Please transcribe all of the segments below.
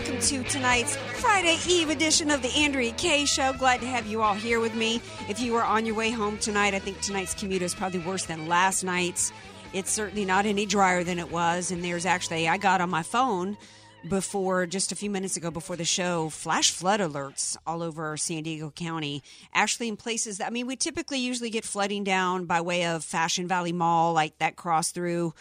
Welcome to tonight's Friday Eve edition of the Andrea Kaye Show. Glad to have you all here with me. If you are on your way home tonight, I think tonight's commute is probably worse than last night's. It's certainly not any drier than it was. And there's actually, I got on my phone before just a few minutes ago before the show flash flood alerts all over San Diego County actually in places that I mean we typically usually get flooding down by way of Fashion Valley Mall like that cross through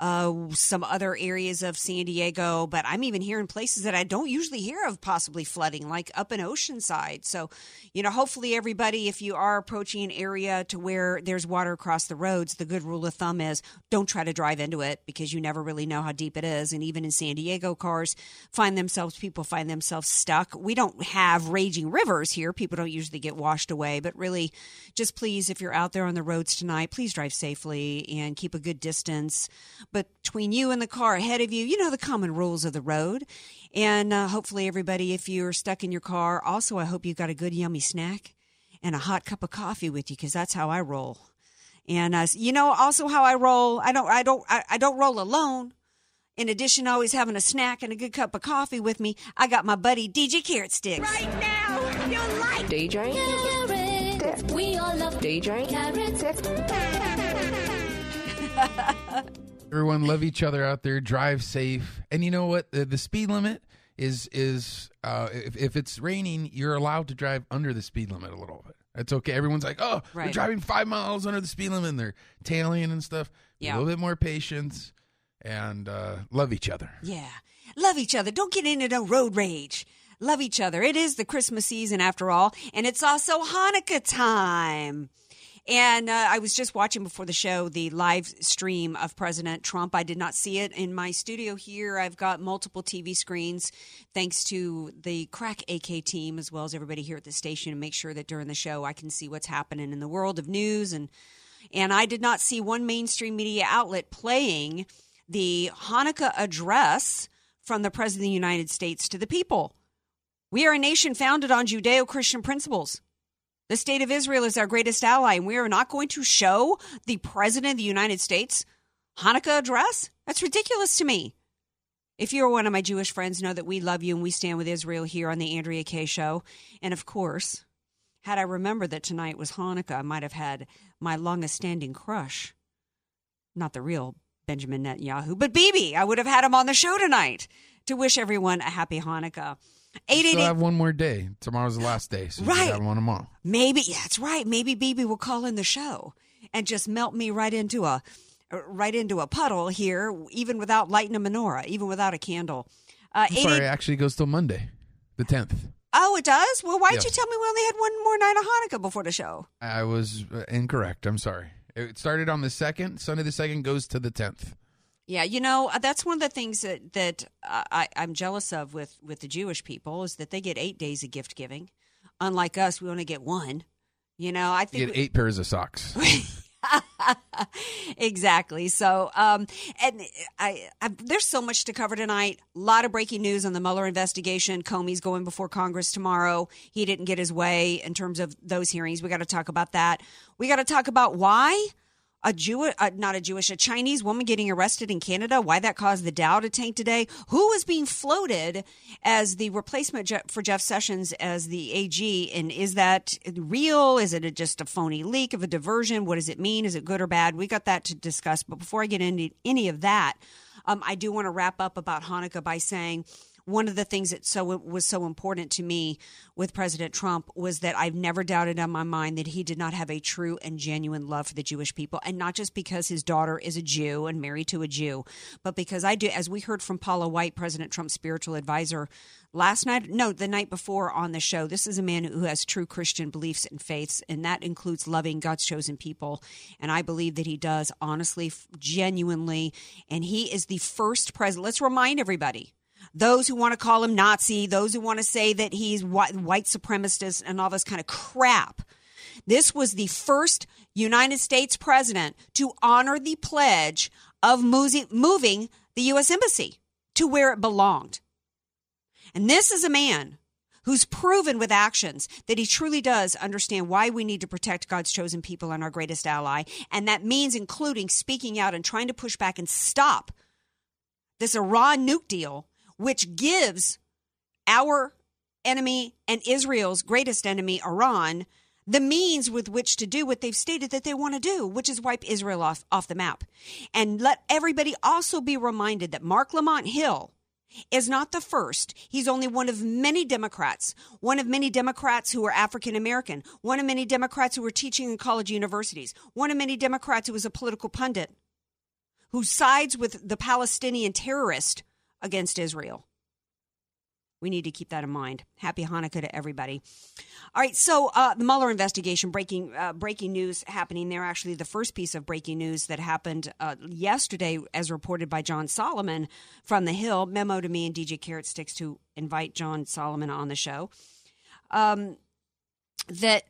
uh, some other areas of San Diego, but I'm even hearing places that I don't usually hear of possibly flooding, like up in Oceanside. So, you know, hopefully everybody, if you are approaching an area to where there's water across the roads, the good rule of thumb is don't try to drive into it because you never really know how deep it is. And even in San Diego, cars find themselves, people find themselves stuck. We don't have raging rivers here. People don't usually get washed away, but really, just please, if you're out there on the roads tonight, please drive safely and keep a good distance between you and the car ahead of you. You know the common rules of the road. And uh, hopefully, everybody, if you're stuck in your car, also, I hope you've got a good, yummy snack and a hot cup of coffee with you because that's how I roll. And uh, you know, also how I roll. I don't, I don't, I, I don't roll alone. In addition to always having a snack and a good cup of coffee with me, I got my buddy DJ Carrot Sticks. Right now, you like DJ. Carrot. We all love DJ. carrots. Everyone love each other out there. Drive safe. And you know what? The, the speed limit is is uh, if, if it's raining, you're allowed to drive under the speed limit a little bit. That's okay. Everyone's like, oh, we're Right. driving five miles under the speed limit, and they're tailing and stuff. Yeah. A little bit more patience and uh, love each other. Yeah. Love each other. Don't get into no road rage. Love each other. It is the Christmas season after all, and it's also Hanukkah time. And uh, I was just watching before the show the live stream of President Trump. I did not see it in my studio here. I've got multiple TV screens, thanks to the Crack AK team as well as everybody here at the station, to make sure that during the show I can see what's happening in the world of news and and I did not see one mainstream media outlet playing the Hanukkah address from the President of the United States to the people. We are a nation founded on Judeo Christian principles. The state of Israel is our greatest ally, and we are not going to show the President of the United States Hanukkah address? That's ridiculous to me. If you're one of my Jewish friends, know that we love you and we stand with Israel here on the Andrea Kaye Show. And of course, had I remembered that tonight was Hanukkah, I might have had my longest standing crush. Not the real Benjamin Netanyahu, but Bibi. I would have had him on the show tonight to wish everyone a happy Hanukkah. Still 888 have one more day. Tomorrow's the last day, so you Right. have one tomorrow. Maybe yeah, that's right. Maybe Bibi will call in the show and just melt me right into a right into a puddle here, even without lighting a menorah, even without a candle. Uh, I'm 88 sorry, it actually goes till Monday, the 10th. oh, it does. Well, why'd you tell me we only had one more night of Hanukkah before the show? I was uh, incorrect. I'm sorry. It started on the 2nd. Sunday the 2nd goes to the 10th. Yeah, you know uh, that's one of the things that that uh, I, I'm jealous of with with the Jewish people is that they get eight days of gift giving, unlike us, we only get one. You know, I You think get eight pairs of socks. exactly. So, um, and I, I, there's so much to cover tonight. A lot of breaking news on the Mueller investigation. Comey's going before Congress tomorrow. He didn't get his way in terms of those hearings. We got to talk about that. We got to talk about why a Jew, uh, not a Jewish, a Chinese woman getting arrested in Canada, why that caused the Dow to tank today, who is being floated as the replacement for Jeff Sessions as the AG, and is that real? Is it a, just a phony leak of a diversion? What does it mean? Is it good or bad? We got that to discuss, but before I get into any of that, um, I do want to wrap up about Hanukkah by saying one of the things that so was so important to me with President Trump was that I've never doubted in my mind that he did not have a true and genuine love for the Jewish people, and not just because his daughter is a Jew and married to a Jew, but because I do, as we heard from Paula White, President Trump's spiritual advisor last night, no, the night before on the show. This is a man who has true Christian beliefs and faiths, and that includes loving God's chosen people. And I believe that he does honestly, genuinely, and he is the first president. Let's remind everybody those who want to call him Nazi, those who want to say that he's white, supremacist and all this kind of crap. This was the first United States president to honor the pledge of moving the U.S. Embassy to where it belonged. And this is a man who's proven with actions that he truly does understand why we need to protect God's chosen people and our greatest ally. And that means including speaking out and trying to push back and stop this Iran nuke deal which gives our enemy and Israel's greatest enemy, Iran, the means with which to do what they've stated that they want to do, which is wipe Israel off, off the map. And let everybody also be reminded that Marc Lamont Hill is not the first. He's only one of many Democrats, one of many Democrats who are African American, one of many Democrats who are teaching in college universities, one of many Democrats who is a political pundit who sides with the Palestinian terrorist against Israel. We need to keep that in mind. Happy Hanukkah to everybody. All right, so uh, the Mueller investigation, breaking uh, breaking news happening there. Actually, the first piece of breaking news that happened uh, yesterday, as reported by John Solomon from the Hill, memo to me and DJ Carrot Sticks to invite John Solomon on the show. Um, that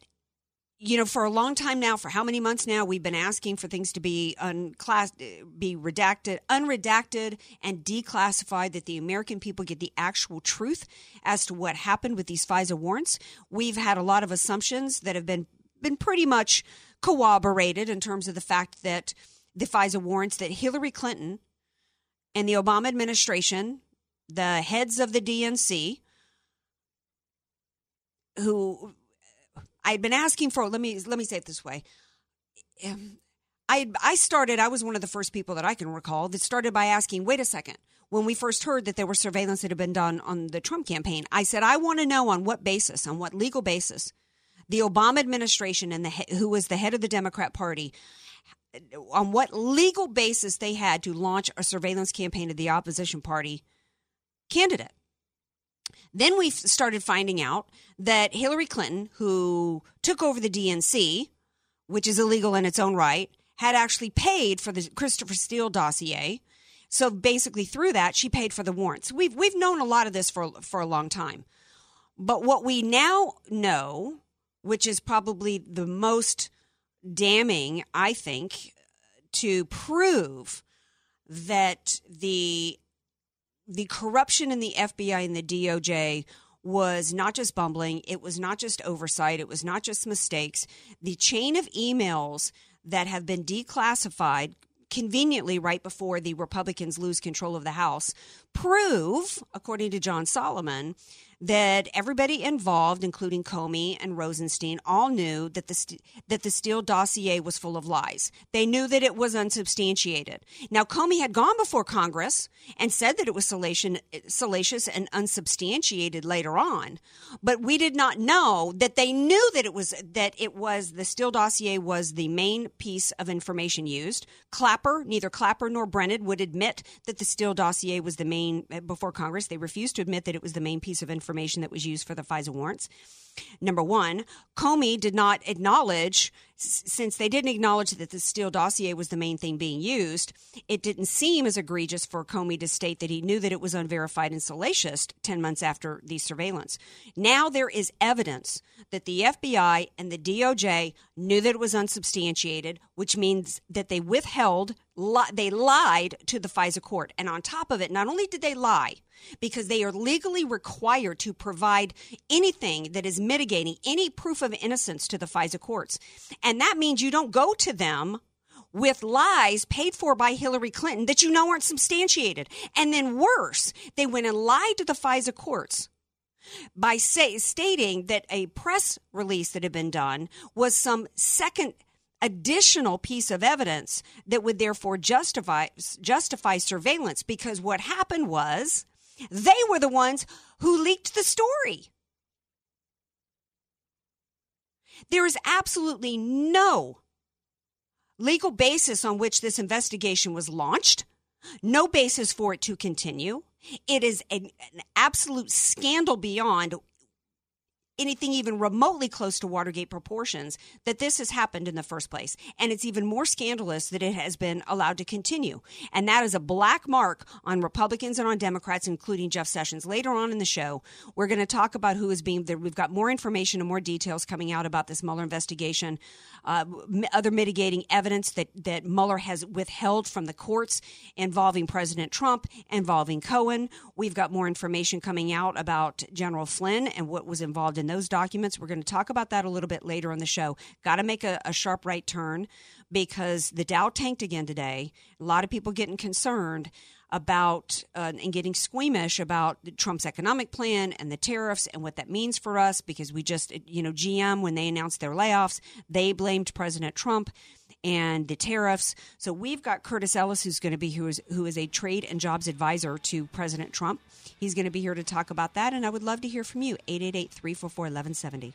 you know, for a long time now, for how many months now, we've been asking for things to be unclass, be redacted, unredacted, and declassified, that the American people get the actual truth as to what happened with these FISA warrants. We've had a lot of assumptions that have been been pretty much corroborated in terms of the fact that the FISA warrants that Hillary Clinton and the Obama administration, the heads of the DNC, who I'd been asking for. Let me let me say it this way. Um, I I started. I was one of the first people that I can recall that started by asking. Wait a second. When we first heard that there was surveillance that had been done on the Trump campaign, I said I want to know on what basis, on what legal basis, the Obama administration and the who was the head of the Democrat Party, on what legal basis they had to launch a surveillance campaign of the opposition party candidate. Then we started finding out that Hillary Clinton, who took over the DNC, which is illegal in its own right, had actually paid for the Christopher Steele dossier. So basically, through that, she paid for the warrants. We've we've known a lot of this for for a long time, but what we now know, which is probably the most damning, I think, to prove that the the corruption in the FBI and the DOJ was not just bumbling, it was not just oversight, it was not just mistakes. The chain of emails that have been declassified conveniently right before the Republicans lose control of the House prove, according to John Solomon, that everybody involved, including Comey and Rosenstein, all knew that the st- that the Steele dossier was full of lies. They knew that it was unsubstantiated. Now, Comey had gone before Congress and said that it was salacious and unsubstantiated later on, but we did not know that they knew that it was that it was the Steele dossier was the main piece of information used. Clapper, neither Clapper nor Brennan would admit that the Steele dossier was the main before Congress. They refused to admit that it was the main piece of information information that was used for the FISA warrants. Number one, Comey did not acknowledge, since they didn't acknowledge that the Steele dossier was the main thing being used, it didn't seem as egregious for Comey to state that he knew that it was unverified and salacious 10 months after the surveillance. Now there is evidence that the FBI and the DOJ knew that it was unsubstantiated, which means that they withheld, li- they lied to the FISA court. And on top of it, not only did they lie, because they are legally required to provide anything that is mitigating any proof of innocence to the FISA courts. And that means you don't go to them with lies paid for by Hillary Clinton that you know aren't substantiated. And then worse, they went and lied to the FISA courts by say, stating that a press release that had been done was some second additional piece of evidence that would therefore justify justify surveillance because what happened was They were the ones who leaked the story. There is absolutely no legal basis on which this investigation was launched, no basis for it to continue. It is an, an absolute scandal beyond anything even remotely close to Watergate proportions that this has happened in the first place. And it's even more scandalous that it has been allowed to continue. And that is a black mark on Republicans and on Democrats, including Jeff Sessions. Later on in the show, we're going to talk about who is being there. We've got more information and more details coming out about this Mueller investigation, uh, other mitigating evidence that, that Mueller has withheld from the courts involving President Trump, involving Cohen. We've got more information coming out about General Flynn and what was involved in those documents. We're going to talk about that a little bit later on the show. Got to make a, a sharp right turn because the Dow tanked again today. A lot of people getting concerned about uh, and getting squeamish about Trump's economic plan and the tariffs and what that means for us because we just, you know, GM, when they announced their layoffs, they blamed President Trump and the tariffs. So we've got Curtis Ellis, who's going to be who is who is a trade and jobs advisor to President Trump. He's going to be here to talk about that, and I would love to hear from you. 888 344 1170.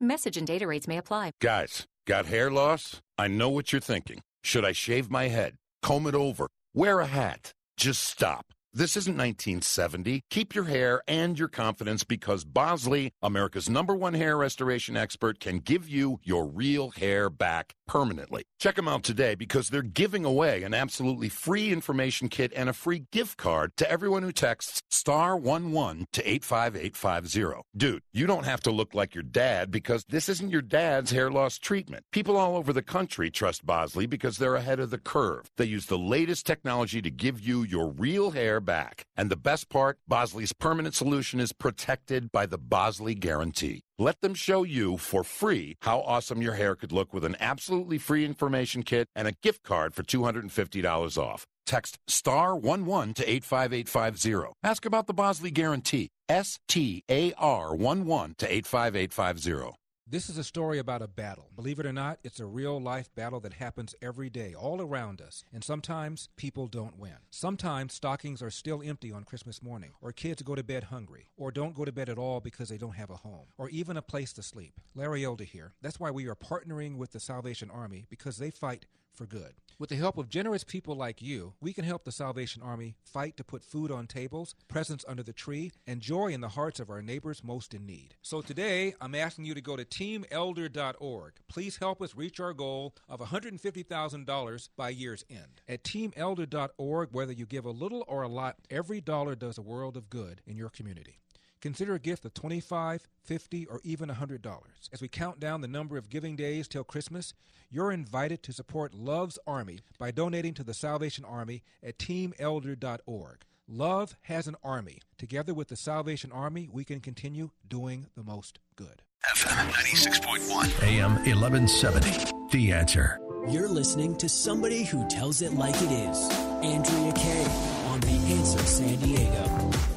Message and data rates may apply. Guys, got hair loss? I know what you're thinking. Should I shave my head? Comb it over? Wear a hat? Just stop. This isn't 1970. Keep your hair and your confidence because Bosley, America's number one hair restoration expert, can give you your real hair back permanently. Check them out today because they're giving away an absolutely free information kit and a free gift card to everyone who texts star 11 to 85850. Dude, you don't have to look like your dad because this isn't your dad's hair loss treatment. People all over the country trust Bosley because they're ahead of the curve. They use the latest technology to give you your real hair back. And the best part, Bosley's permanent solution is protected by the Bosley Guarantee. Let them show you for free how awesome your hair could look with an absolutely free information kit and a gift card for $250 off. Text star 11 to 85850. Ask about the Bosley Guarantee. S T A R 11 to 85850. This is a story about a battle. Believe it or not, it's a real life battle that happens every day, all around us. And sometimes people don't win. Sometimes stockings are still empty on Christmas morning, or kids go to bed hungry, or don't go to bed at all because they don't have a home, or even a place to sleep. Larry Elder here. That's why we are partnering with the Salvation Army because they fight for good. With the help of generous people like you, we can help the Salvation Army fight to put food on tables, presents under the tree, and joy in the hearts of our neighbors most in need. So today, I'm asking you to go to teamelder.org. Please help us reach our goal of $150,000 by year's end. At teamelder.org, whether you give a little or a lot, every dollar does a world of good in your community. Consider a gift of $25, $50, or even $100. As we count down the number of giving days till Christmas, you're invited to support Love's Army by donating to the Salvation Army at teamelder.org. Love has an army. Together with the Salvation Army, we can continue doing the most good. FM 96.1, AM 1170. The answer. You're listening to somebody who tells it like it is. Andrea Kaye on The Answer San Diego.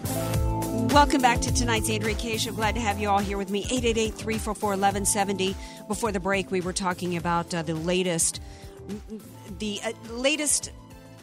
Welcome back to tonight's Andrea Kaye Show. Glad to have you all here with me. 888 344 1170. Before the break, we were talking about uh, the latest, the uh, latest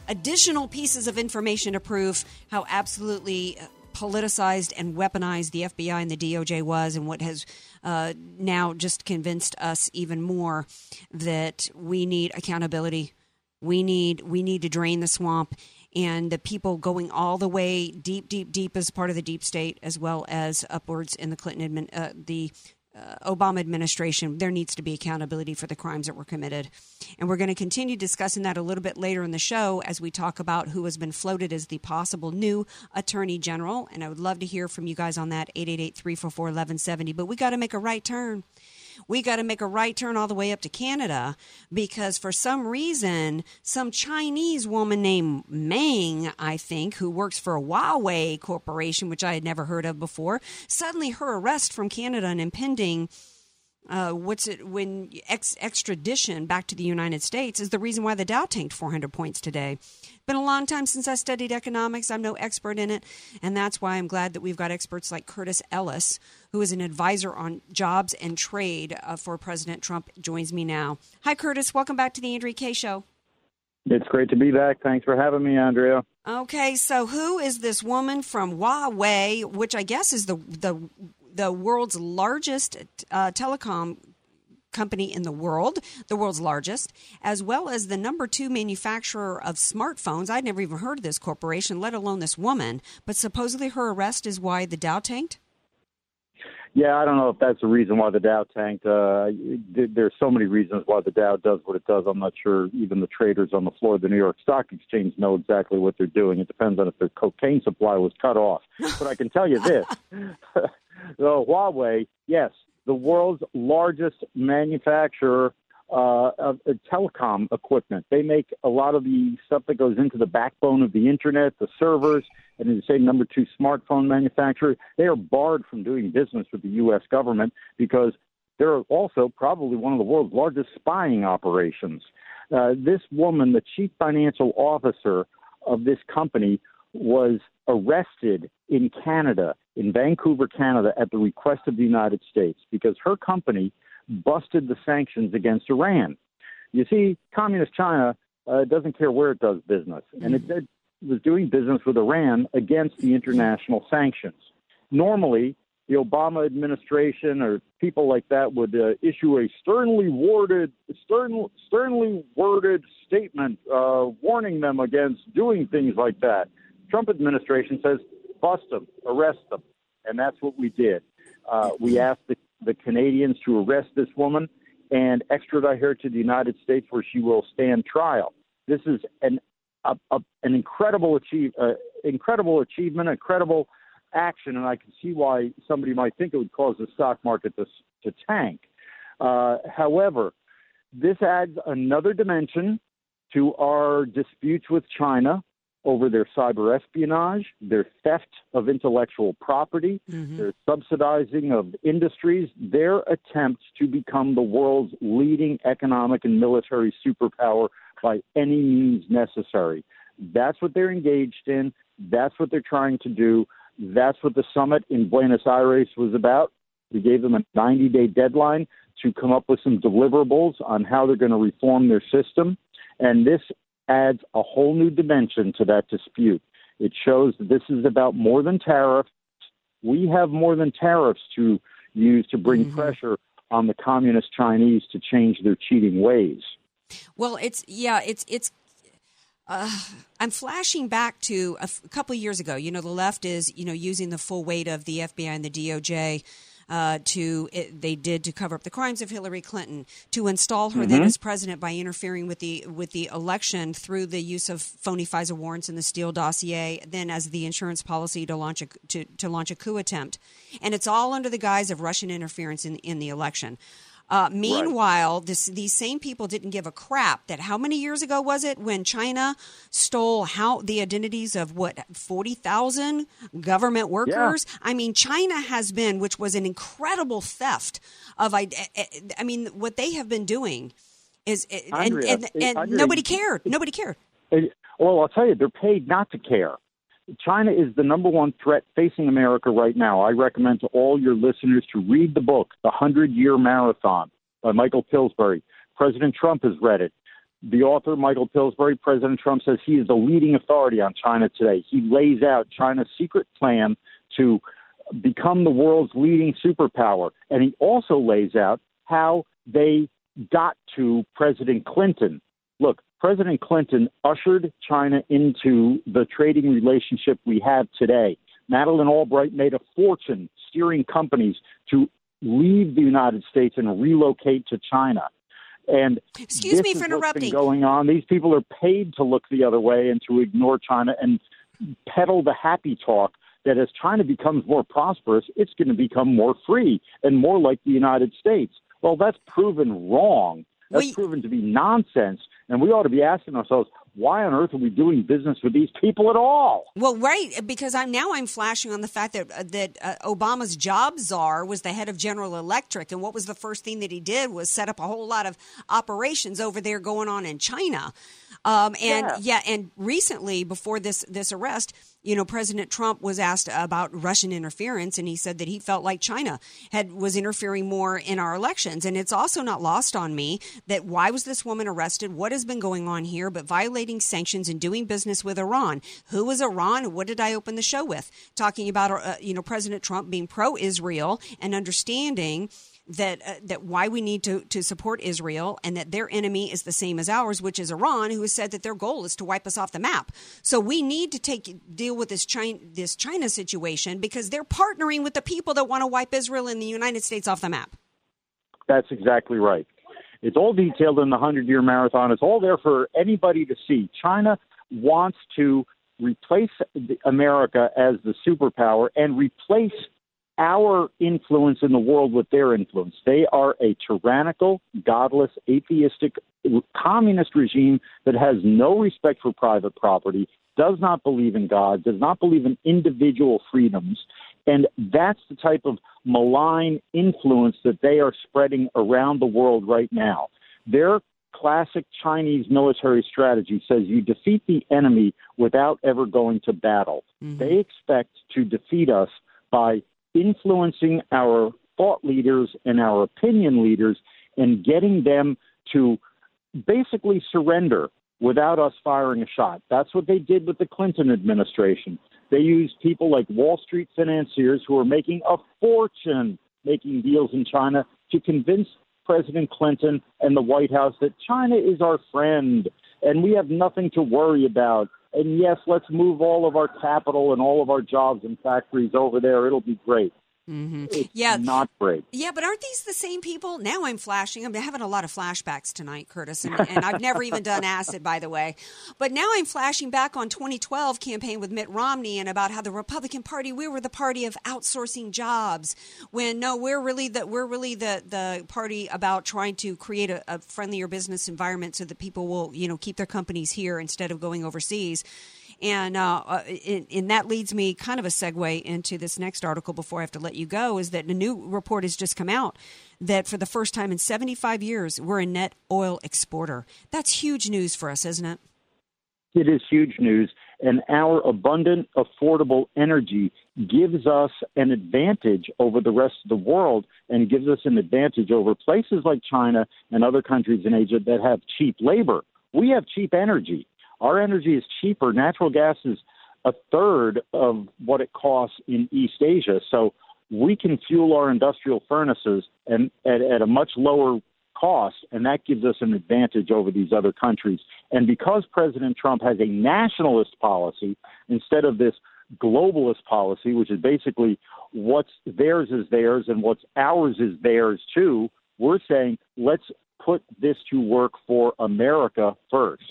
additional pieces of information to prove how absolutely politicized and weaponized the FBI and the DOJ was, and what has uh, now just convinced us even more that we need accountability. We need we need to drain the swamp and the people going all the way deep, deep, deep as part of the deep state, as well as upwards in the Clinton admin, uh, the uh, Obama administration, there needs to be accountability for the crimes that were committed. And we're going to continue discussing that a little bit later in the show as we talk about who has been floated as the possible new attorney general. And I would love to hear from you guys on that 888 344 1170. But we got to make a right turn we got to make a right turn all the way up to Canada because for some reason, some Chinese woman named Meng, I think, who works for a Huawei Corporation, which I had never heard of before, suddenly her arrest from Canada and impending uh, what's it when ex- extradition back to the United States is the reason why the Dow tanked 400 points today. Been a long time since I studied economics. I'm no expert in it, and that's why I'm glad that we've got experts like Curtis Ellis, who is an advisor on jobs and trade uh, for President Trump, joins me now. Hi, Curtis. Welcome back to the Andrea Kaye Show. It's great to be back. Thanks for having me, Andrea. Okay, so who is this woman from Huawei, which I guess is the the the world's largest uh, telecom company in the world, the world's largest, as well as the number two manufacturer of smartphones. I'd never even heard of this corporation, let alone this woman. But supposedly her arrest is why the Dow tanked. Yeah, I don't know if that's the reason why the Dow tanked. Uh, there's so many reasons why the Dow does what it does. I'm not sure even the traders on the floor of the New York Stock Exchange know exactly what they're doing. It depends on if their cocaine supply was cut off. but I can tell you this: so Huawei, yes, the world's largest manufacturer uh, of uh, telecom equipment. They make a lot of the stuff that goes into the backbone of the internet, the servers, and the same number two smartphone manufacturer. They are barred from doing business with the U.S. government because they're also probably one of the world's largest spying operations. Uh, this woman, the chief financial officer of this company, was arrested in Canada, in Vancouver, Canada, at the request of the United States because her company busted the sanctions against Iran. You see, Communist China uh, doesn't care where it does business, and it, it was doing business with Iran against the international sanctions. Normally, the Obama administration or people like that would uh, issue a sternly worded, stern, sternly worded statement uh, warning them against doing things like that. Trump administration says bust them, arrest them, and that's what we did. Uh, we asked the, the Canadians to arrest this woman and extradite her to the United States, where she will stand trial. This is an a, a, an incredible achieve, uh, incredible achievement, incredible action, and I can see why somebody might think it would cause the stock market to to tank. Uh, however, this adds another dimension to our disputes with China over their cyber espionage, their theft of intellectual property, mm-hmm. their subsidizing of industries, their attempts to become the world's leading economic and military superpower by any means necessary. That's what they're engaged in. That's what they're trying to do. That's what the summit in Buenos Aires was about. We gave them a 90 day deadline to come up with some deliverables on how they're going to reform their system. And this adds a whole new dimension to that dispute. It shows that this is about more than tariffs. We have more than tariffs to use to bring Mm-hmm. pressure on the communist Chinese to change their cheating ways. Well, it's yeah, it's it's. Uh, I'm flashing back to a, f- a couple of years ago. You know, the left is you know using the full weight of the FBI and the DOJ uh, to it, they did to cover up the crimes of Hillary Clinton to install her then Mhm. as president by interfering with the with the election through the use of phony FISA warrants in the Steele dossier, then as the insurance policy to launch a to, to launch a coup attempt, and it's all under the guise of Russian interference in in the election. Uh, meanwhile, this, these same people didn't give a crap that how many years ago was it when China stole how the identities of what forty thousand government workers? I mean, China has been, which was an incredible theft of. I, eh, eh, I mean, what they have been doing is, and, Andrea, and, and Andrea, nobody cared. Nobody cared. Well, I'll tell you, they're paid not to care. China is the number one threat facing America right now. I recommend to all your listeners to read the book, The Hundred Year Marathon by Michael Pillsbury. President Trump has read it. The author, Michael Pillsbury, President Trump says he is the leading authority on China today. He lays out China's secret plan to become the world's leading superpower. And he also lays out how they got to President Clinton. Look, President Clinton ushered China into the trading relationship we have today. Madeleine Albright made a fortune steering companies to leave the United States and relocate to China. And Excuse me for interrupting. Been going on. These people are paid to look the other way and to ignore China and peddle the happy talk that as China becomes more prosperous, it's going to become more free and more like the United States. Well, that's proven wrong. That's proven to be nonsense. And we ought to be asking ourselves, why on earth are we doing business with these people at all? Well, right, because I'm now I'm flashing on the fact that uh, that uh, Obama's job czar was the head of General Electric, and what was the first thing that he did was set up a whole lot of operations over there going on in China. Um, and yeah. and recently before this this arrest, you know, President Trump was asked about Russian interference, and he said that he felt like China had was interfering more in our elections. And it's also not lost on me that why was this woman arrested? What has been going on here? But violating sanctions and doing business with Iran. Who was Iran? What did I open the show with? Talking about uh, you know President Trump being pro-Israel and understanding that uh, that why we need to to support Israel and that their enemy is the same as ours, which is Iran, who has said that their goal is to wipe us off the map. So we need to take deal with this China this China situation because they're partnering with the people that want to wipe Israel and the United States off the map. That's exactly right. It's all detailed in the 100 year marathon. It's all there for anybody to see. China wants to replace America as the superpower and replace our influence in the world with their influence. They are a tyrannical, godless, atheistic, communist regime that has no respect for private property, does not believe in God, does not believe in individual freedoms. And that's the type of malign influence that they are spreading around the world right now. Their classic Chinese military strategy says you defeat the enemy without ever going to battle. Mm-hmm. They expect to defeat us by influencing our thought leaders and our opinion leaders and getting them to basically surrender without us firing a shot. That's what they did with the Clinton administration. They used people like Wall Street financiers who were making a fortune making deals in China to convince President Clinton and the White House that China is our friend and we have nothing to worry about. And yes, let's move all of our capital and all of our jobs and factories over there. It'll be great. Mm-hmm. Yeah. not great. Yeah, but aren't these the same people? Now I'm flashing. I'm having a lot of flashbacks tonight, Curtis, and, and I've never even done acid, by the way. But now I'm flashing back on 2012 campaign with Mitt Romney and about how the Republican Party we were the party of outsourcing jobs. When no, we're really the we're really the the party about trying to create a, a friendlier business environment so that people will you know keep their companies here instead of going overseas. And uh, uh, and, and that leads me kind of a segue into this next article before I have to let you go is that a new report has just come out that for the first time in 75 years, we're a net oil exporter. That's huge news for us, isn't it? It is huge news. And our abundant, affordable energy gives us an advantage over the rest of the world and gives us an advantage over places like China and other countries in Asia that have cheap labor. We have cheap energy. Our energy is cheaper. Natural gas is a third of what it costs in East Asia. So we can fuel our industrial furnaces and at, at a much lower cost, and that gives us an advantage over these other countries. And because President Trump has a nationalist policy instead of this globalist policy, which is basically what's theirs is theirs and what's ours is theirs too, we're saying let's put this to work for America first.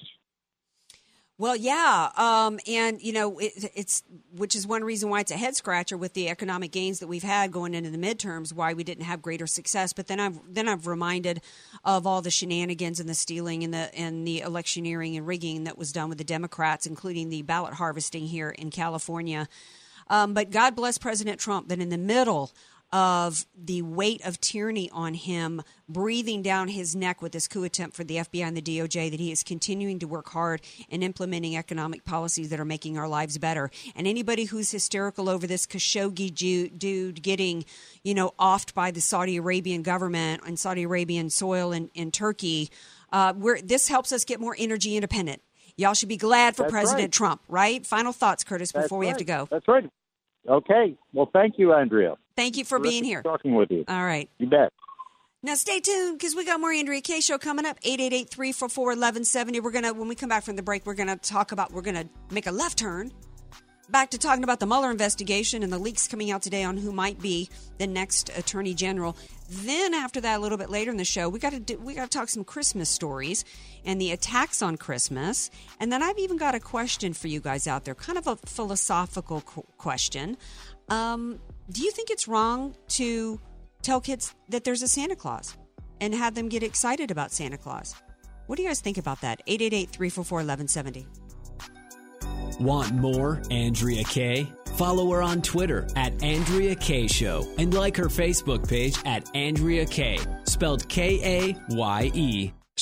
Well, yeah, um, and you know it, it's which is one reason why it's a head scratcher with the economic gains that we've had going into the midterms. Why we didn't have greater success, but then I've then I've reminded of all the shenanigans and the stealing and the and the electioneering and rigging that was done with the Democrats, including the ballot harvesting here in California. Um, but God bless President Trump that in the middle of the weight of tyranny on him breathing down his neck with this coup attempt for the FBI and the DOJ that he is continuing to work hard in implementing economic policies that are making our lives better. And anybody who's hysterical over this Khashoggi dude getting, you know, offed by the Saudi Arabian government on Saudi Arabian soil in, in Turkey, uh, where this helps us get more energy independent. Y'all should be glad for That's President right. Trump, right? Final thoughts, Curtis, That's before we have to go. That's right. Okay. Well, thank you, Andrea. Thank you for being here. Talking with you. All right. You bet. Now stay tuned because we got more Andrea Kaye show coming up 888-344-1170. We're gonna when we come back from the break, we're gonna talk about we're gonna make a left turn back to talking about the Mueller investigation and the leaks coming out today on who might be the next attorney general. Then after that, a little bit later in the show, we got to do, we got to talk some Christmas stories and the attacks on Christmas. And then I've even got a question for you guys out there, kind of a philosophical question. Um, do you think it's wrong to tell kids that there's a Santa Claus and have them get excited about Santa Claus? What do you guys think about that? 888 344 1170. Want more Andrea Kaye? Follow her on Twitter at Andrea Kaye Show and like her Facebook page at Andrea Kaye, spelled K A Y E.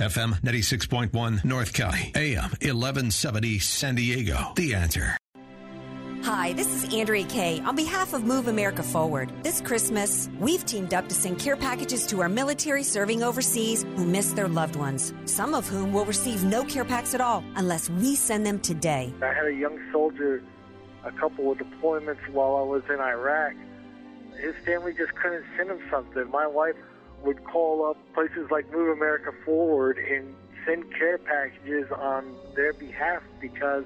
FM 96.1 North County, AM 1170 San Diego. The answer. Hi, this is Andrea Kaye. On behalf of Move America Forward, this Christmas, we've teamed up to send care packages to our military serving overseas who miss their loved ones, some of whom will receive no care packs at all unless we send them today. I had a young soldier, a couple of deployments while I was in Iraq. His family just couldn't send him something. My wife would call up places like Move America Forward and send care packages on their behalf because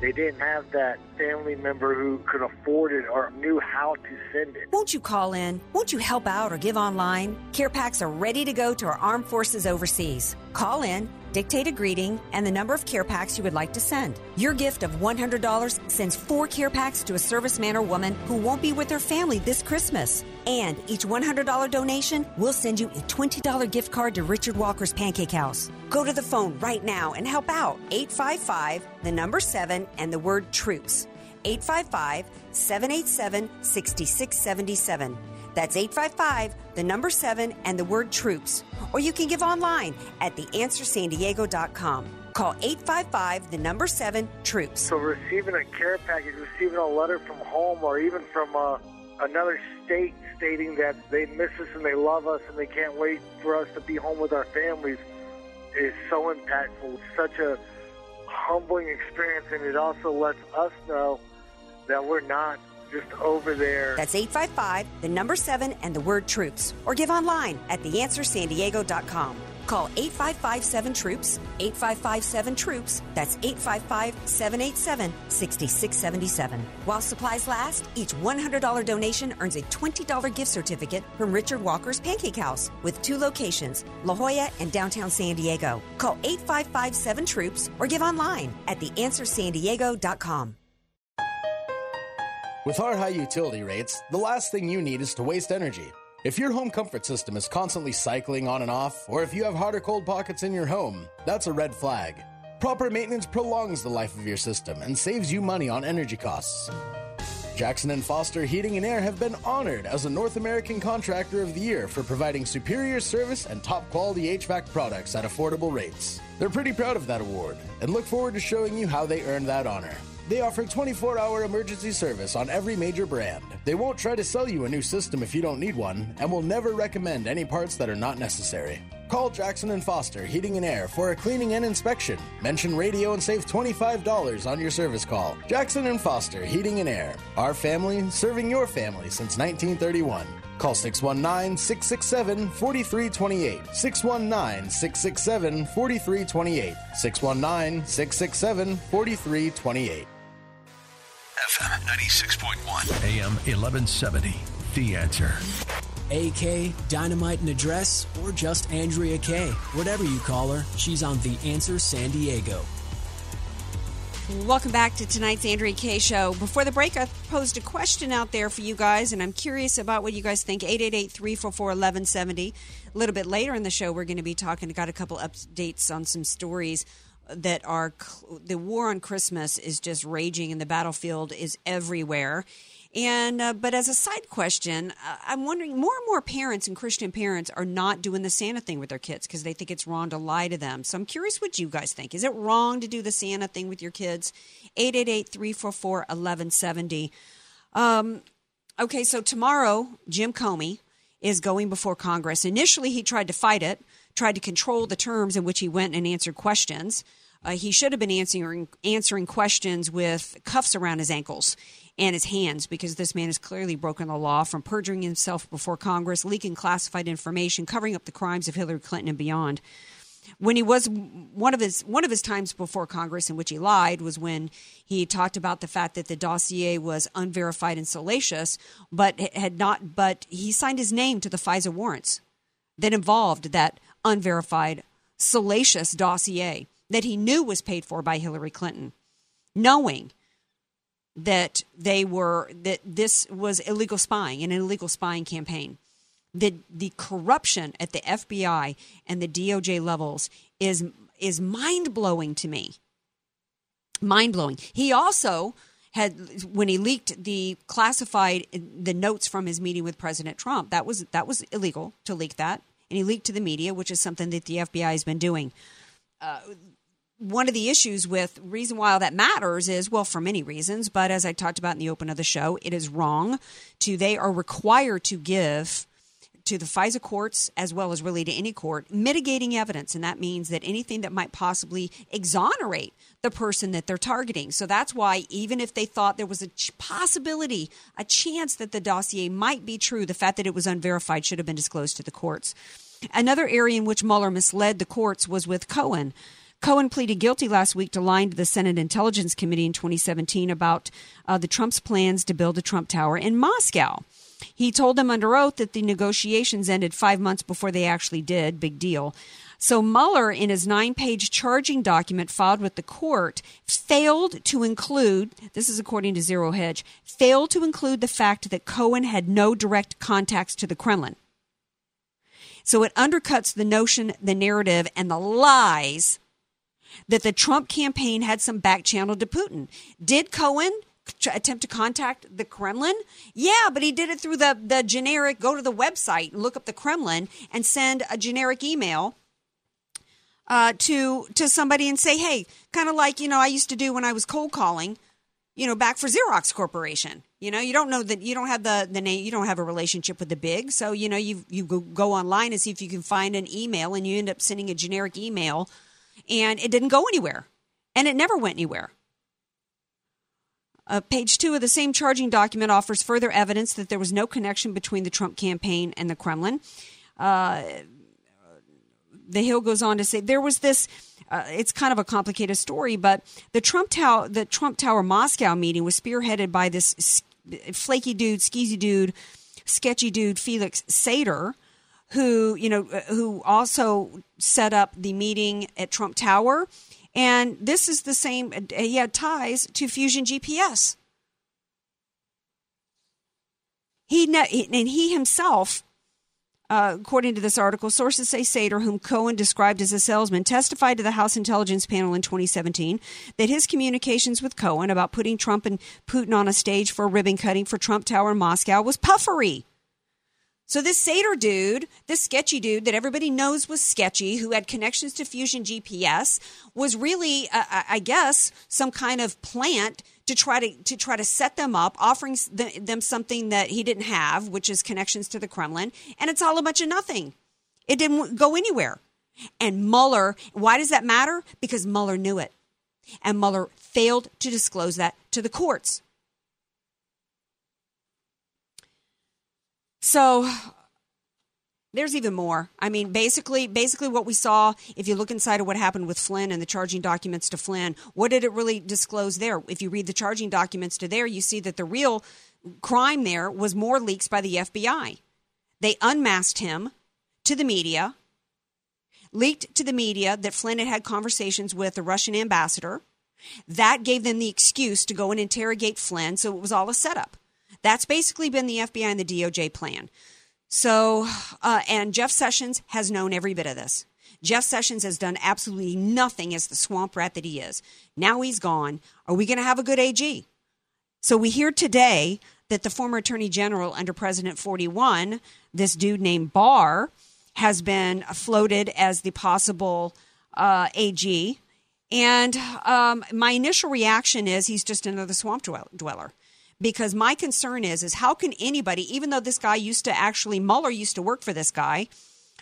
they didn't have that family member who could afford it or knew how to send it. Won't you call in? Won't you help out or give online? Care packs are ready to go to our armed forces overseas. Call in, dictate a greeting, and the number of care packs you would like to send. Your gift of $100 sends four care packs to a serviceman or woman who won't be with their family this Christmas. And each $100 donation will send you a $20 gift card to Richard Walker's Pancake House. Go to the phone right now and help out. 855, the number 7, and the word troops. 855 787 6677. That's 855, the number 7, and the word troops. Or you can give online at theanswersandiego.com. Call 855, the number 7, troops. So receiving a care package, receiving a letter from home, or even from uh, another state stating that they miss us and they love us and they can't wait for us to be home with our families is so impactful. It's such a humbling experience, and it also lets us know that we're not just over there. That's 855, the number 7, and the word troops. Or give online at theanswersandiego.com. Call 855 7 Troops, 855 7 Troops. That's 855 787 6677. While supplies last, each $100 donation earns a $20 gift certificate from Richard Walker's Pancake House with two locations, La Jolla and downtown San Diego. Call 855 7 Troops or give online at theanswersandiego.com. With our high utility rates, the last thing you need is to waste energy. If your home comfort system is constantly cycling on and off, or if you have hot or cold pockets in your home, that's a red flag. Proper maintenance prolongs the life of your system and saves you money on energy costs. Jackson and Foster Heating and Air have been honored as a North American Contractor of the Year for providing superior service and top quality HVAC products at affordable rates. They're pretty proud of that award and look forward to showing you how they earned that honor. They offer 24 hour emergency service on every major brand. They won't try to sell you a new system if you don't need one, and will never recommend any parts that are not necessary. Call Jackson and Foster Heating and Air for a cleaning and inspection. Mention radio and save $25 on your service call. Jackson and Foster Heating and Air. Our family serving your family since 1931. Call 619 667 4328. 619 667 4328. 619 667 4328. FM 96.1, AM 1170. The answer. AK, Dynamite in a Dress, or just Andrea Kaye. Whatever you call her, she's on The Answer San Diego. Welcome back to tonight's Andrea Kaye show. Before the break, I posed a question out there for you guys, and I'm curious about what you guys think. 888-344-1170. A little bit later in the show, we're going to be talking. Got a couple updates on some stories that are the war on Christmas is just raging, and the battlefield is everywhere. And uh, but as a side question, uh, I'm wondering more and more parents and Christian parents are not doing the Santa thing with their kids because they think it's wrong to lie to them. So I'm curious what you guys think. Is it wrong to do the Santa thing with your kids? 888-344-1170. Um, okay, so tomorrow Jim Comey is going before Congress. Initially, he tried to fight it, tried to control the terms in which he went and answered questions. Uh, he should have been answering answering questions with cuffs around his ankles and his hands because this man has clearly broken the law from perjuring himself before Congress, leaking classified information, covering up the crimes of Hillary Clinton and beyond. When he was one of his one of his times before Congress in which he lied was when he talked about the fact that the dossier was unverified and salacious, but had not. But he signed his name to the FISA warrants that involved that unverified, salacious dossier that he knew was paid for by Hillary Clinton, knowing that they were that this was illegal spying, an illegal spying campaign. The the corruption at the FBI and the DOJ levels is is mind blowing to me. Mind blowing. He also had when he leaked the classified the notes from his meeting with President Trump. That was that was illegal to leak that, and he leaked to the media, which is something that the FBI has been doing. Uh, one of the issues with reason why all that matters is well for many reasons but as i talked about in the open of the show it is wrong to they are required to give to the FISA courts as well as really to any court mitigating evidence. And that means that anything that might possibly exonerate the person that they're targeting. So that's why even if they thought there was a possibility a chance that the dossier might be true the fact that it was unverified should have been disclosed to the courts. Another area in which Mueller misled the courts was with Cohen Cohen pleaded guilty last week to lying to the Senate Intelligence Committee in 2017 about uh, the Trump's plans to build a Trump Tower in Moscow. He told them under oath that the negotiations ended five months before they actually did. Big deal. So Mueller, in his nine page charging document filed with the court, failed to include this is according to Zero Hedge failed to include the fact that Cohen had no direct contacts to the Kremlin. So it undercuts the notion, the narrative, and the lies that the Trump campaign had some back channel to Putin. Did Cohen attempt to contact the Kremlin? Yeah, but he did it through the, the generic go to the website, look up the Kremlin, and send a generic email uh, to to somebody and say, hey, kind of like you know I used to do when I was cold calling, you know, back for Xerox Corporation. You know, you don't know that you don't have the, the name, you don't have a relationship with the big. So, you know, you you go, go online and see if you can find an email and you end up sending a generic email and it didn't go anywhere. And it never went anywhere. Uh, page two of the same charging document offers further evidence that there was no connection between the Trump campaign and the Kremlin. Uh, the Hill goes on to say there was this. Uh, it's kind of a complicated story, but the Trump Tower, the Trump Tower Moscow meeting was spearheaded by this flaky dude, skeezy dude, sketchy dude, Felix Sater, who you know, uh, who also set up the meeting at Trump Tower and this is the same, he had ties to Fusion GPS. He, and he himself, uh, according to this article, sources say Sater, whom Cohen described as a salesman, testified to the House Intelligence Panel in 2017 that his communications with Cohen about putting Trump and Putin on a stage for ribbon cutting for Trump Tower in Moscow was puffery. So this Sater dude, this sketchy dude that everybody knows was sketchy, who had connections to Fusion GPS, was really, uh, I guess, some kind of plant to try to to try to set them up, offering them something that he didn't have, which is connections to the Kremlin, and it's all a bunch of nothing. It didn't go anywhere. And Mueller, why does that matter? Because Mueller knew it, and Mueller failed to disclose that to the courts. So there's even more. I mean, basically, basically what we saw. If you look inside of what happened with Flynn and the charging documents to Flynn, what did it really disclose there? If you read the charging documents to there, you see that the real crime there was more leaks by the FBI. They unmasked him to the media, leaked to the media that Flynn had had conversations with the Russian ambassador. That gave them the excuse to go and interrogate Flynn. So it was all a setup. That's basically been the FBI and the DOJ plan. So, uh, and Jeff Sessions has known every bit of this. Jeff Sessions has done absolutely nothing as the swamp rat that he is. Now he's gone. Are we going to have a good AG? So we hear today that the former Attorney General under President 41, this dude named Barr, has been floated as the possible uh, AG. And um, my initial reaction is he's just another swamp dweller because my concern is is how can anybody even though this guy used to actually Mueller used to work for this guy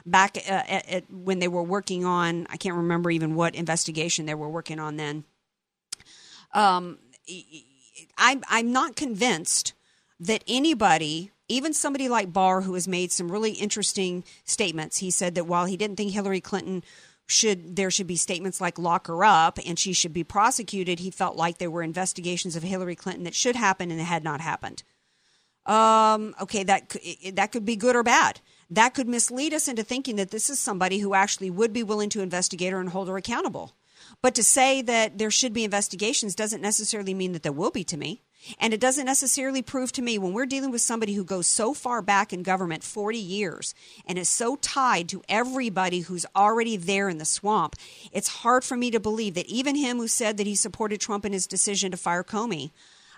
back uh, at, at, when they were working on I can't remember even what investigation they were working on then um, I'm I'm not convinced that anybody even somebody like Barr who has made some really interesting statements he said that while he didn't think Hillary Clinton should there should be statements like lock her up and she should be prosecuted. He felt like there were investigations of Hillary Clinton that should happen and had not happened. Um, okay, that that could be good or bad. That could mislead us into thinking that this is somebody who actually would be willing to investigate her and hold her accountable. But to say that there should be investigations doesn't necessarily mean that there will be to me. And it doesn't necessarily prove to me when we're dealing with somebody who goes so far back in government 40 years and is so tied to everybody who's already there in the swamp, it's hard for me to believe that even him who said that he supported Trump in his decision to fire Comey,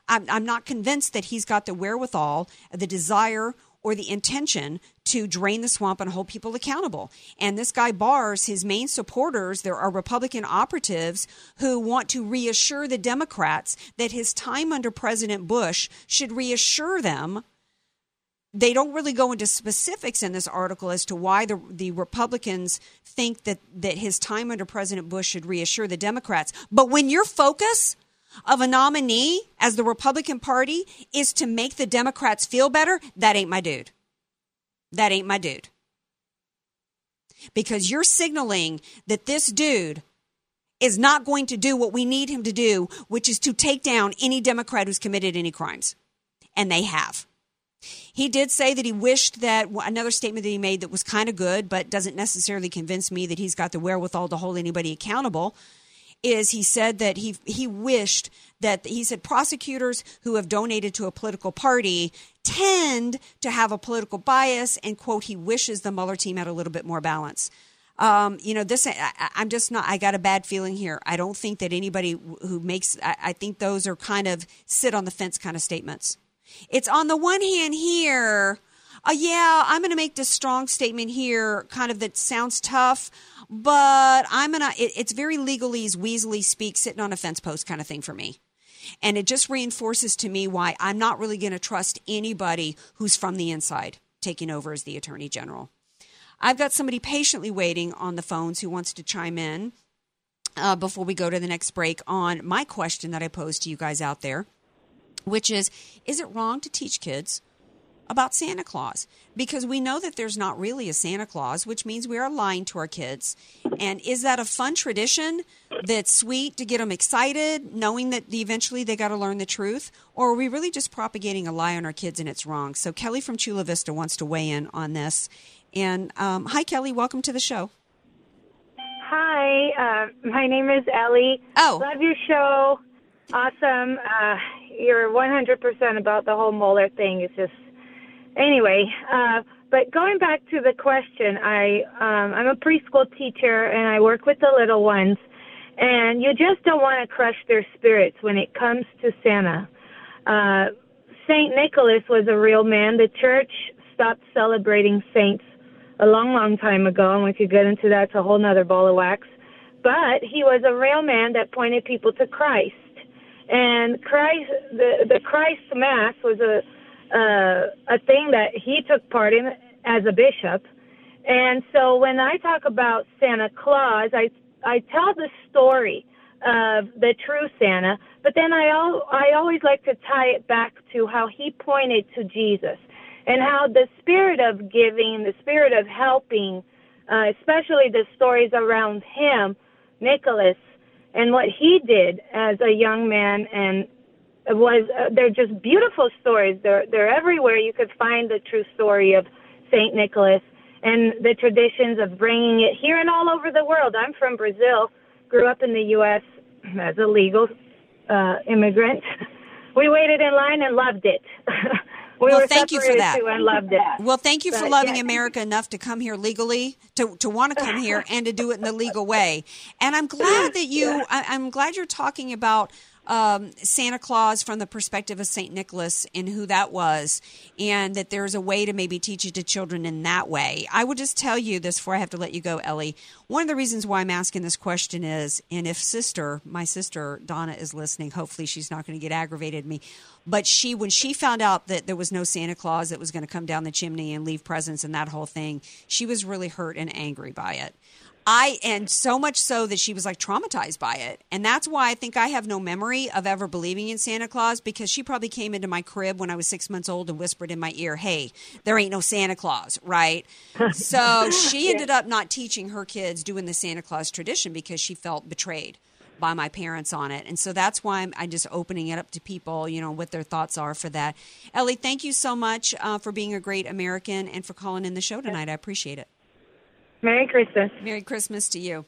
I'm, I'm not convinced that he's got the wherewithal, the desire, or the intention to drain the swamp and hold people accountable. And this guy Barr's, his main supporters, there are Republican operatives who want to reassure the Democrats that his time under President Bush should reassure them. They don't really go into specifics in this article as to why the, the Republicans think that, that his time under President Bush should reassure the Democrats. But when your focus of a nominee as the Republican Party is to make the Democrats feel better, that ain't my dude. That ain't my dude. Because you're signaling that this dude is not going to do what we need him to do, which is to take down any Democrat who's committed any crimes. And they have. He did say that he wished that another statement that he made that was kind of good, but doesn't necessarily convince me that he's got the wherewithal to hold anybody accountable is he said that he he wished that he said prosecutors who have donated to a political party tend to have a political bias and quote he wishes the Mueller team had a little bit more balance. Um, you know this I, am just not i got a bad feeling here i don't think that anybody who makes I, I think those are kind of sit on the fence kind of statements it's on the one hand here uh, yeah i'm going to make this strong statement here kind of that sounds tough but I'm gonna. It's very legalese, weaselly speak, sitting on a fence post kind of thing for me. And it just reinforces to me why I'm not really going to trust anybody who's from the inside taking over as the attorney general. I've got somebody patiently waiting on the phones who wants to chime in. uh, before we go to the next break on my question that I posed to you guys out there, which is Is it wrong to teach kids about Santa Claus? Because we know that there's not really a Santa Claus, which means we are lying to our kids. And is that a fun tradition that's sweet to get them excited, knowing that eventually they got to learn the truth? Or are we really just propagating a lie on our kids and it's wrong? So Kelly from Chula Vista wants to weigh in on this. And um, hi, Kelly. Welcome to the show. Hi, uh, my name is Ellie. Oh. Love your show. Awesome. Uh, you're 100% about the whole Mueller thing. It's just, anyway. Uh, but going back to the question, I um, I'm a preschool teacher and I work with the little ones, and you just don't want to crush their spirits when it comes to Santa. Uh, Saint Nicholas was a real man. The church stopped celebrating saints a long, long time ago, and we could get into that. It's a whole nother ball of wax. But he was a real man that pointed people to Christ, and Christ, the the Christ Mass was a uh, a thing that he took part in as a bishop. And so when I talk about Santa Claus, I I tell the story of the true Santa, but then I al- I always like to tie it back to how he pointed to Jesus and how the spirit of giving, the spirit of helping, uh, especially the stories around him, Nicholas, and what he did as a young man and was uh, they're just beautiful stories. They're they're everywhere. You could find the true story of Saint Nicholas and the traditions of bringing it here and all over the world. I'm from Brazil, grew up in the U.S. as a legal uh, immigrant. We waited in line and loved it. we well, thank you for that. and loved it. Well, thank you for But, loving yeah. America enough to come here legally, to to want to come here, and to do it in the legal way. And I'm glad that you. I, I'm glad you're talking about um, Santa Claus from the perspective of Saint Nicholas and who that was, and that there's a way to maybe teach it to children in that way. I would just tell you this before I have to let you go, Ellie. One of the reasons why I'm asking this question is, and if sister, my sister Donna is listening, hopefully she's not going to get aggravated at me. But she, when she found out that there was no Santa Claus that was going to come down the chimney and leave presents and that whole thing, she was really hurt and angry by it. I and so much so that she was like traumatized by it. And that's why I think I have no memory of ever believing in Santa Claus because she probably came into my crib when I was 6 months old and whispered in my ear, "Hey, there ain't no Santa Claus," right? so she ended up not teaching her kids doing the Santa Claus tradition because she felt betrayed by my parents on it. And so that's why I'm, I'm just opening it up to people, you know, what their thoughts are for that. Ellie, thank you so much uh, for being a great American and for calling in the show tonight. I appreciate it. Merry Christmas. Merry Christmas to you.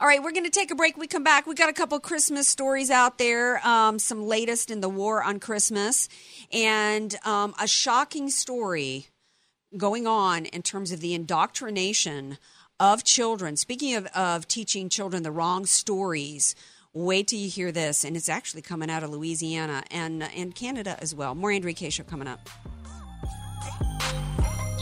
All right, we're going to take a break. We come back. We got a couple Christmas stories out there, um, some latest in the war on Christmas, and um, a shocking story going on in terms of the indoctrination of children. Speaking of, of teaching children the wrong stories, wait till you hear this, and it's actually coming out of Louisiana and and Canada as well. More Andrea Kaye show coming up.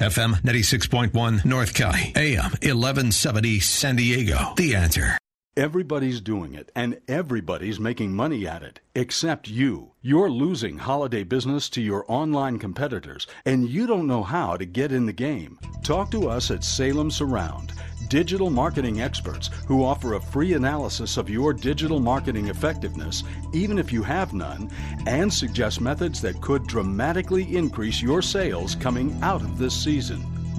FM 96.1 North County, AM 1170 San Diego. The answer. Everybody's doing it, and everybody's making money at it, except you. You're losing holiday business to your online competitors, and you don't know how to get in the game. Talk to us at Salem Surround. Digital marketing experts who offer a free analysis of your digital marketing effectiveness, even if you have none, and suggest methods that could dramatically increase your sales coming out of this season.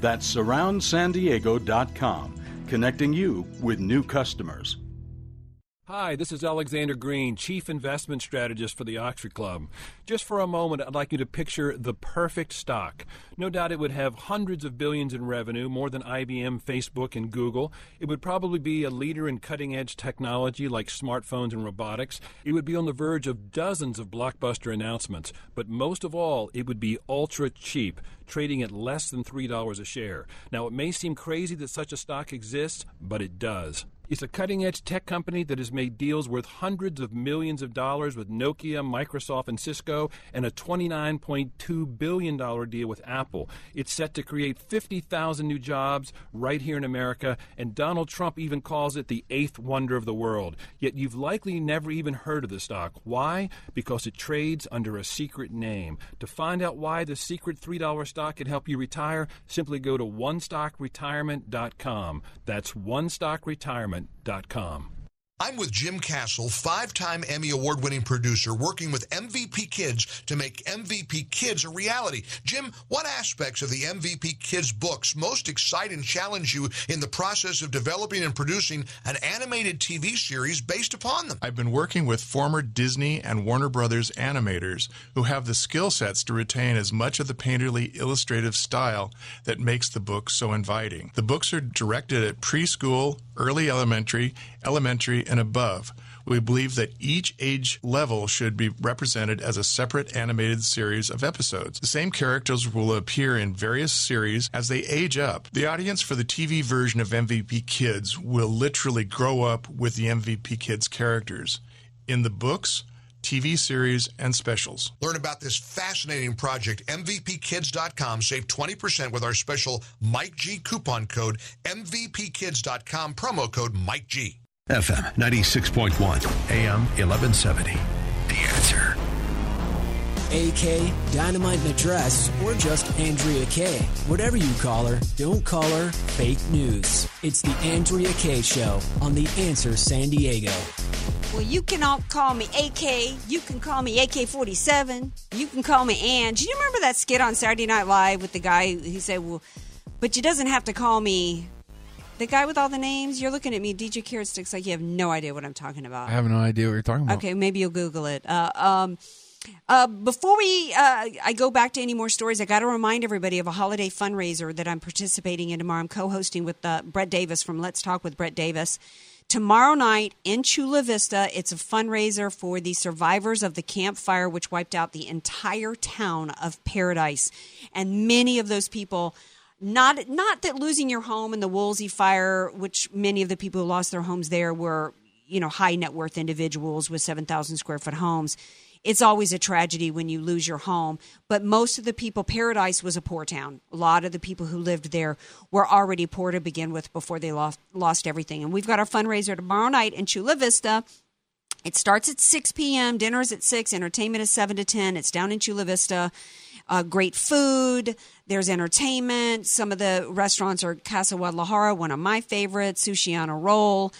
That's surroundsandiego.com, connecting you with new customers. Hi, this is Alexander Green, Chief Investment Strategist for the Oxford Club. Just for a moment, I'd like you to picture the perfect stock. No doubt it would have hundreds of billions in revenue, more than IBM, Facebook, and Google. It would probably be a leader in cutting edge technology like smartphones and robotics. It would be on the verge of dozens of blockbuster announcements. But most of all, it would be ultra cheap, trading at less than $3 a share. Now, it may seem crazy that such a stock exists, but it does. It's a cutting edge tech company that has made deals worth hundreds of millions of dollars with Nokia, Microsoft, and Cisco, and a $29.2 billion deal with Apple. It's set to create 50,000 new jobs right here in America, and Donald Trump even calls it the eighth wonder of the world. Yet you've likely never even heard of the stock. Why? Because it trades under a secret name. To find out why the secret $3 stock can help you retire, simply go to onestockretirement.com. That's onestockretirement.com. I'm with Jim Castle, five time Emmy Award winning producer, working with MVP Kids to make MVP Kids a reality. Jim, what aspects of the MVP Kids books most excite and challenge you in the process of developing and producing an animated TV series based upon them? I've been working with former Disney and Warner Brothers animators who have the skill sets to retain as much of the painterly illustrative style that makes the book so inviting. The books are directed at preschool, early elementary, elementary, and above. We believe that each age level should be represented as a separate animated series of episodes. The same characters will appear in various series as they age up. The audience for the TV version of MVP Kids will literally grow up with the MVP Kids characters. In the books, TV series, and specials. Learn about this fascinating project, MVPKids.com. Save 20% with our special Mike G coupon code, MVPKids.com, promo code Mike G. FM 96.1, AM 1170. The answer. AK, Dynamite in a Dress, or just Andrea Kaye. Whatever you call her, don't call her fake news. It's the Andrea Kaye Show on The Answer San Diego. Well, you can all call me AK. You can call me AK 47. You can call me Ann. Do you remember that skit on Saturday Night Live with the guy who said, well, but you doesn't have to call me the guy with all the names? You're looking at me, DJ Carrot Sticks, like you have no idea what I'm talking about. I have no idea what you're talking about. Okay, maybe you'll Google it. Uh, um, uh, before we, uh, I go back to any more stories. I got to remind everybody of a holiday fundraiser that I'm participating in tomorrow. I'm co-hosting with uh, Brett Davis from Let's Talk with Brett Davis. Tomorrow night in Chula Vista, it's a fundraiser for the survivors of the campfire, which wiped out the entire town of Paradise, and many of those people. Not not that losing your home in the Woolsey fire, which many of the people who lost their homes there were, you know, high net worth individuals with seven thousand square foot homes it's always a tragedy when you lose your home. But most of the people, Paradise was a poor town. A lot of the people who lived there were already poor to begin with before they lost, lost everything. And we've got our fundraiser tomorrow night in Chula Vista. It starts at 6 p.m., dinner is at 6, entertainment is 7 to 10. It's down in Chula Vista. Uh, great food. There's entertainment. Some of the restaurants are Casa Guadalajara, one of my favorites, Sushi on a Roll.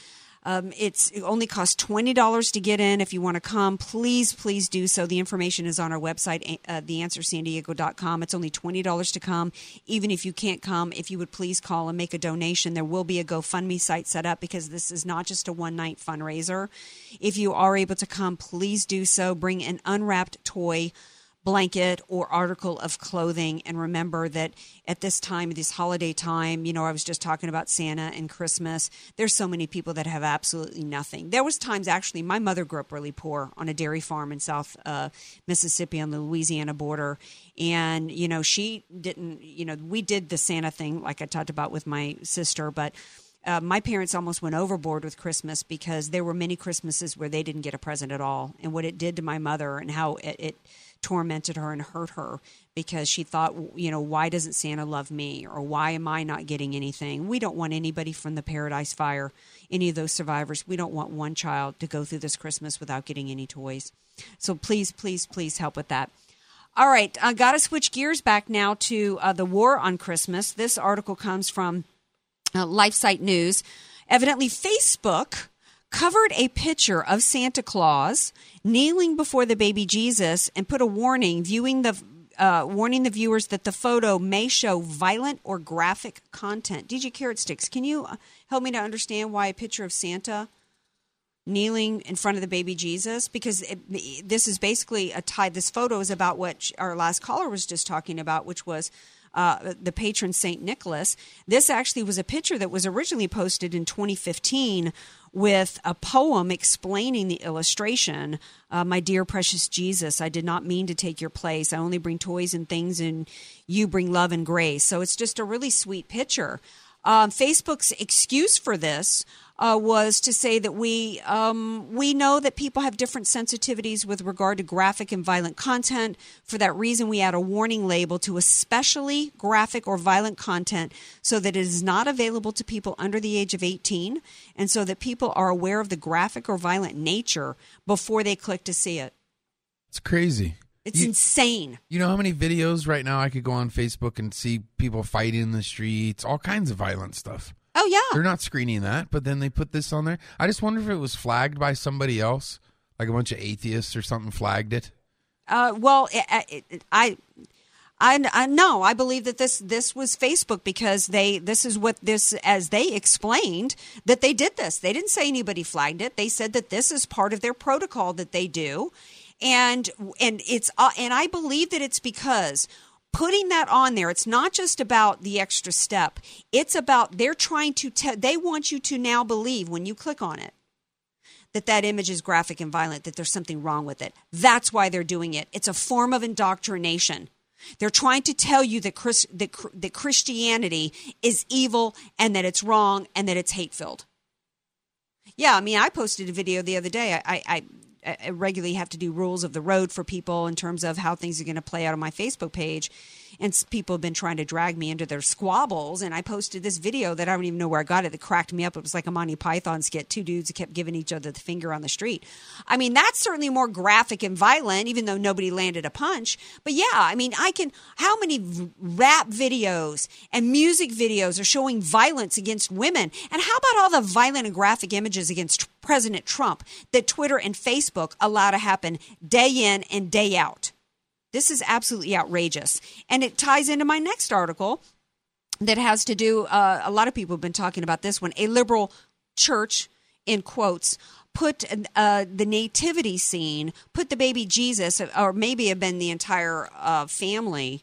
Um, it's it only costs twenty dollars to get in. If you want to come, please, please do so. The information is on our website, uh, theanswersandiego.com. It's only twenty dollars to come. Even if you can't come, if you would please call and make a donation, there will be a GoFundMe site set up because this is not just a one night fundraiser. If you are able to come, please do so. Bring an unwrapped toy blanket or article of clothing. And remember that at this time, this holiday time, you know, I was just talking about Santa and Christmas. There's so many people that have absolutely nothing. There was times actually, my mother grew up really poor on a dairy farm in South uh, Mississippi on the Louisiana border. And, you know, she didn't, you know, we did the Santa thing like I talked about with my sister, but uh, my parents almost went overboard with Christmas because there were many Christmases where they didn't get a present at all, and what it did to my mother and how it, it tormented her and hurt her because she thought, you know, why doesn't Santa love me or why am I not getting anything? We don't want anybody from the Paradise Fire, any of those survivors. We don't want one child to go through this Christmas without getting any toys. So please, please, please help with that. All right, I got to switch gears back now to uh, the war on Christmas. This article comes from uh, LifeSite News. Evidently, Facebook covered a picture of Santa Claus kneeling before the baby Jesus and put a warning viewing the uh, warning the viewers that the photo may show violent or graphic content. DJ Carrot Sticks, can you uh, help me to understand why a picture of Santa kneeling in front of the baby Jesus? Because it, this is basically a tie. This photo is about what our last caller was just talking about, which was uh, the patron Saint Nicholas. This actually was a picture that was originally posted in 2015 with a poem explaining the illustration. Uh, My dear precious Jesus, I did not mean to take your place. I only bring toys and things, and you bring love and grace. So it's just a really sweet picture. Um, Facebook's excuse for this uh, was to say that we um, we know that people have different sensitivities with regard to graphic and violent content. For that reason, we add a warning label to especially graphic or violent content, so that it is not available to people under the age of 18, and so that people are aware of the graphic or violent nature before they click to see it. It's crazy. It's You- insane. You know how many videos right now I could go on Facebook and see people fighting in the streets, all kinds of violent stuff. Oh yeah. They're not screening that, but then they put this on there. I just wonder if it was flagged by somebody else, like a bunch of atheists or something flagged it. Uh, well, I, I, I, I no, I believe that this this was Facebook because they this is what this as they explained that they did this. They didn't say anybody flagged it. They said that this is part of their protocol that they do, and and it's uh, and I believe that it's because putting that on there it's not just about the extra step it's about they're trying to tell they want you to now believe when you click on it that that image is graphic and violent, that there's something wrong with it. That's why they're doing it. It's a form of indoctrination. They're trying to tell you that, Chris, that, that Christianity is evil and that it's wrong and that it's hate filled. Yeah, I mean, I posted a video the other day. I, I, I Uh, uh, regularly have to do rules of the road for people in terms of how things are going to play out on my Facebook page. And people have been trying to drag me into their squabbles. And I posted this video that I don't even know where I got it that cracked me up. It was like a Monty Python skit. Two dudes kept giving each other the finger on the street. I mean, that's certainly more graphic and violent, even though nobody landed a punch. But yeah, I mean, I can. How many rap videos and music videos are showing violence against women? And how about all the violent and graphic images against President Trump that Twitter and Facebook allow to happen day in and day out? This is absolutely outrageous. And it ties into my next article that has to do, uh, a lot of people have been talking about this one. A liberal church, in quotes, put uh, the nativity scene, put the baby Jesus, or maybe have been the entire uh, family,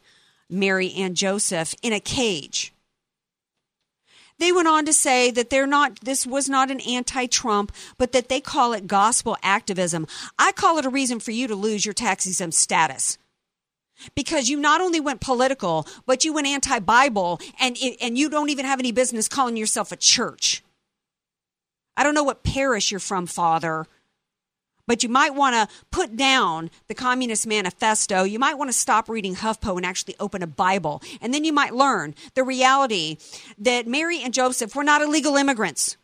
Mary and Joseph, in a cage. They went on to say that they're not, this was not an anti Trump, but that they call it gospel activism. I call it a reason for you to lose your tax exempt status. Because you not only went political, but you went anti Bible, and, and you don't even have any business calling yourself a church. I don't know what parish you're from, Father, but you might want to put down the Communist Manifesto. You might want to stop reading HuffPo and actually open a Bible. And then you might learn the reality that Mary and Joseph were not illegal immigrants,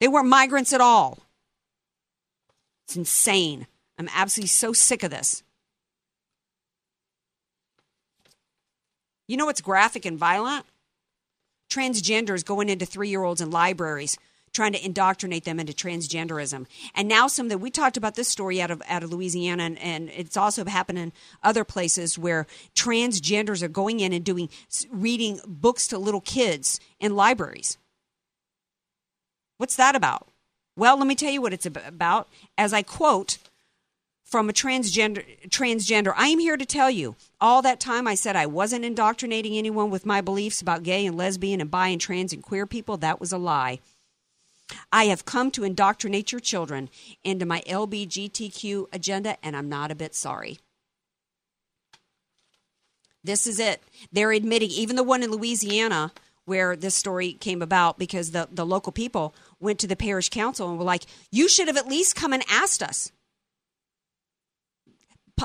they weren't migrants at all. It's insane. I'm absolutely so sick of this. You know what's graphic and violent? Transgenders going into three year olds in libraries trying to indoctrinate them into transgenderism. And now some that we talked about this story out of out of Louisiana and, and it's also happened in other places where transgenders are going in and doing reading books to little kids in libraries. What's that about? Well, let me tell you what it's about. As I quote from a transgender transgender, I am here to tell you. All that time I said I wasn't indoctrinating anyone with my beliefs about gay and lesbian and bi and trans and queer people. That was a lie. I have come to indoctrinate your children into my LBGTQ agenda, and I'm not a bit sorry. This is it. They're admitting, even the one in Louisiana where this story came about because the, the local people went to the parish council and were like, you should have at least come and asked us.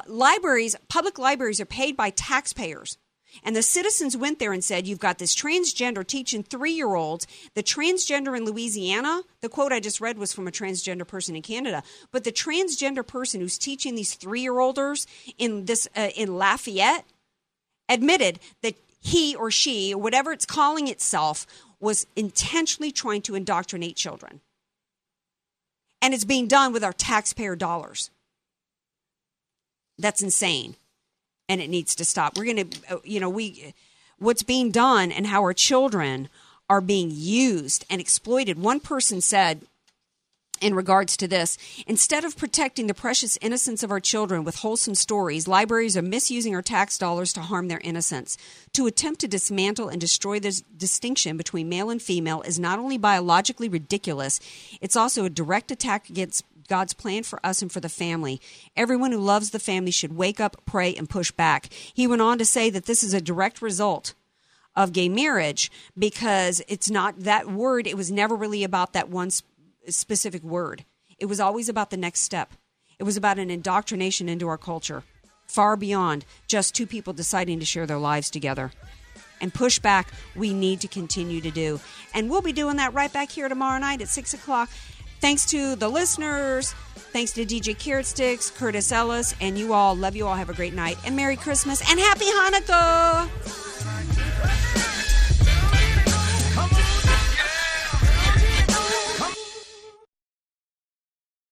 Libraries, public libraries are paid by taxpayers. And the citizens went there and said, You've got this transgender teaching three year olds. The transgender in Louisiana, the quote I just read was from a transgender person in Canada, but the transgender person who's teaching these three year olders in, this, uh, in Lafayette admitted that he or she, or whatever it's calling itself, was intentionally trying to indoctrinate children. And it's being done with our taxpayer dollars. That's insane. And it needs to stop. We're going to, uh, you know, we, what's being done and how our children are being used and exploited. One person said, in regards to this. Instead of protecting the precious innocence of our children with wholesome stories, libraries are misusing our tax dollars to harm their innocence. To attempt to dismantle and destroy this distinction between male and female is not only biologically ridiculous, it's also a direct attack against God's plan for us and for the family. Everyone who loves the family should wake up, pray, and push back. He went on to say that this is a direct result of gay marriage because it's not that word, it was never really about that one specific word. It was always about the next step. It was about an indoctrination into our culture, far beyond just two people deciding to share their lives together. And push back, we need to continue to do. And we'll be doing that right back here tomorrow night at 6 o'clock. Thanks to the listeners. Thanks to DJ Carrot Sticks, Curtis Ellis, and you all. Love you all. Have a great night. And Merry Christmas and Happy Hanukkah.